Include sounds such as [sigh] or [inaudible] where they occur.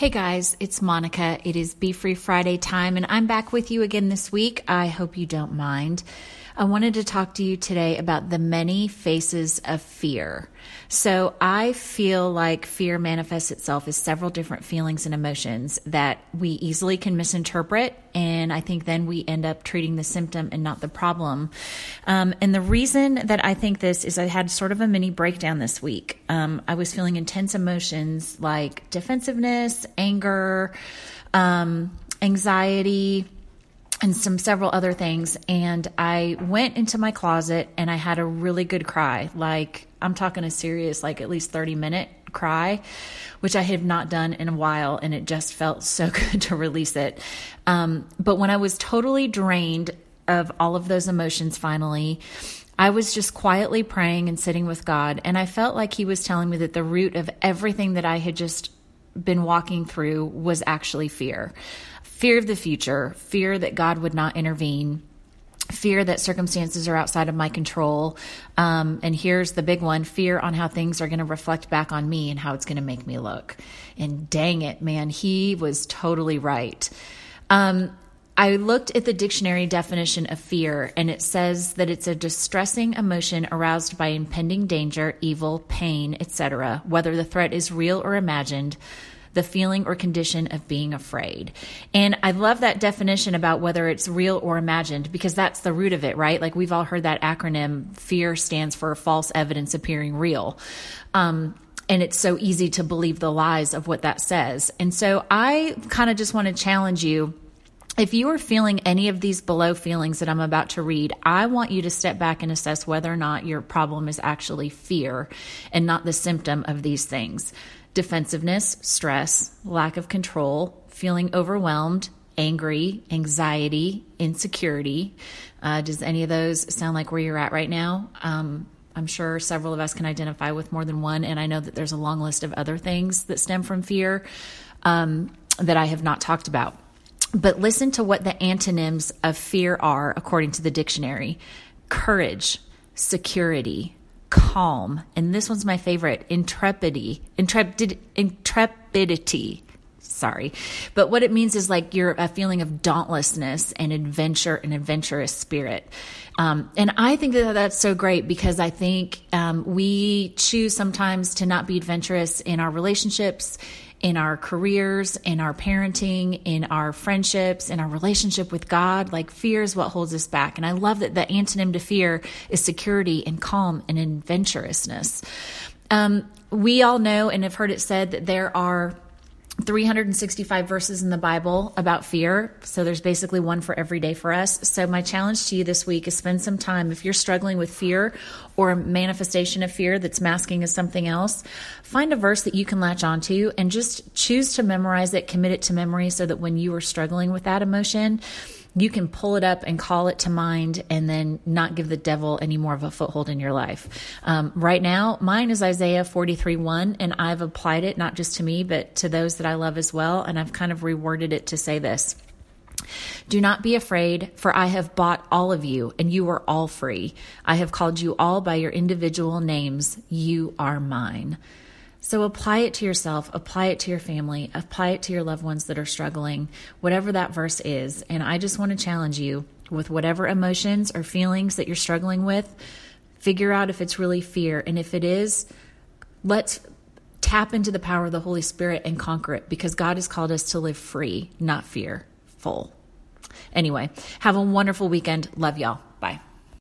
Hey guys, it's Monica. It is Be Free Friday time, and I'm back with you again this week. I hope you don't mind. I wanted to talk to you today about the many faces of fear. So, I feel like fear manifests itself as several different feelings and emotions that we easily can misinterpret. And I think then we end up treating the symptom and not the problem. Um, and the reason that I think this is I had sort of a mini breakdown this week. Um, I was feeling intense emotions like defensiveness, anger, um, anxiety and some several other things. And I went into my closet and I had a really good cry. Like, I'm talking a serious, like at least 30 minute cry, which I have not done in a while. And it just felt [laughs] so good to release it. Um, but when I was totally drained of all of those emotions finally, I was just quietly praying and sitting with God. And I felt like He was telling me that the root of everything that I had just been walking through was actually fear fear of the future, fear that God would not intervene, fear that circumstances are outside of my control. Um, and here's the big one fear on how things are going to reflect back on me and how it's going to make me look. And dang it, man, he was totally right. Um, I looked at the dictionary definition of fear, and it says that it's a distressing emotion aroused by impending danger, evil, pain, etc., whether the threat is real or imagined the feeling or condition of being afraid. And I love that definition about whether it's real or imagined because that's the root of it, right? Like we've all heard that acronym, FEAR stands for false evidence appearing real. Um, and it's so easy to believe the lies of what that says. And so I kind of just want to challenge you if you are feeling any of these below feelings that I'm about to read, I want you to step back and assess whether or not your problem is actually fear and not the symptom of these things defensiveness, stress, lack of control, feeling overwhelmed, angry, anxiety, insecurity. Uh, does any of those sound like where you're at right now? Um, I'm sure several of us can identify with more than one, and I know that there's a long list of other things that stem from fear um, that I have not talked about. But listen to what the antonyms of fear are according to the dictionary courage, security, calm, and this one's my favorite, intrepidity, intrepid, intrepidity. Sorry. But what it means is like you're a feeling of dauntlessness and adventure and adventurous spirit. Um, and I think that that's so great because I think um, we choose sometimes to not be adventurous in our relationships in our careers, in our parenting, in our friendships, in our relationship with God. Like fear is what holds us back. And I love that the antonym to fear is security and calm and adventurousness. Um, we all know and have heard it said that there are 365 verses in the Bible about fear. So there's basically one for every day for us. So my challenge to you this week is spend some time if you're struggling with fear or a manifestation of fear that's masking as something else, find a verse that you can latch onto and just choose to memorize it, commit it to memory so that when you are struggling with that emotion, you can pull it up and call it to mind and then not give the devil any more of a foothold in your life. Um, right now, mine is Isaiah 43 1, and I've applied it not just to me, but to those that I love as well. And I've kind of reworded it to say this. Do not be afraid, for I have bought all of you, and you are all free. I have called you all by your individual names. You are mine. So apply it to yourself, apply it to your family, apply it to your loved ones that are struggling, whatever that verse is. And I just want to challenge you with whatever emotions or feelings that you're struggling with, figure out if it's really fear. And if it is, let's tap into the power of the Holy Spirit and conquer it because God has called us to live free, not fearful. Anyway, have a wonderful weekend. Love y'all.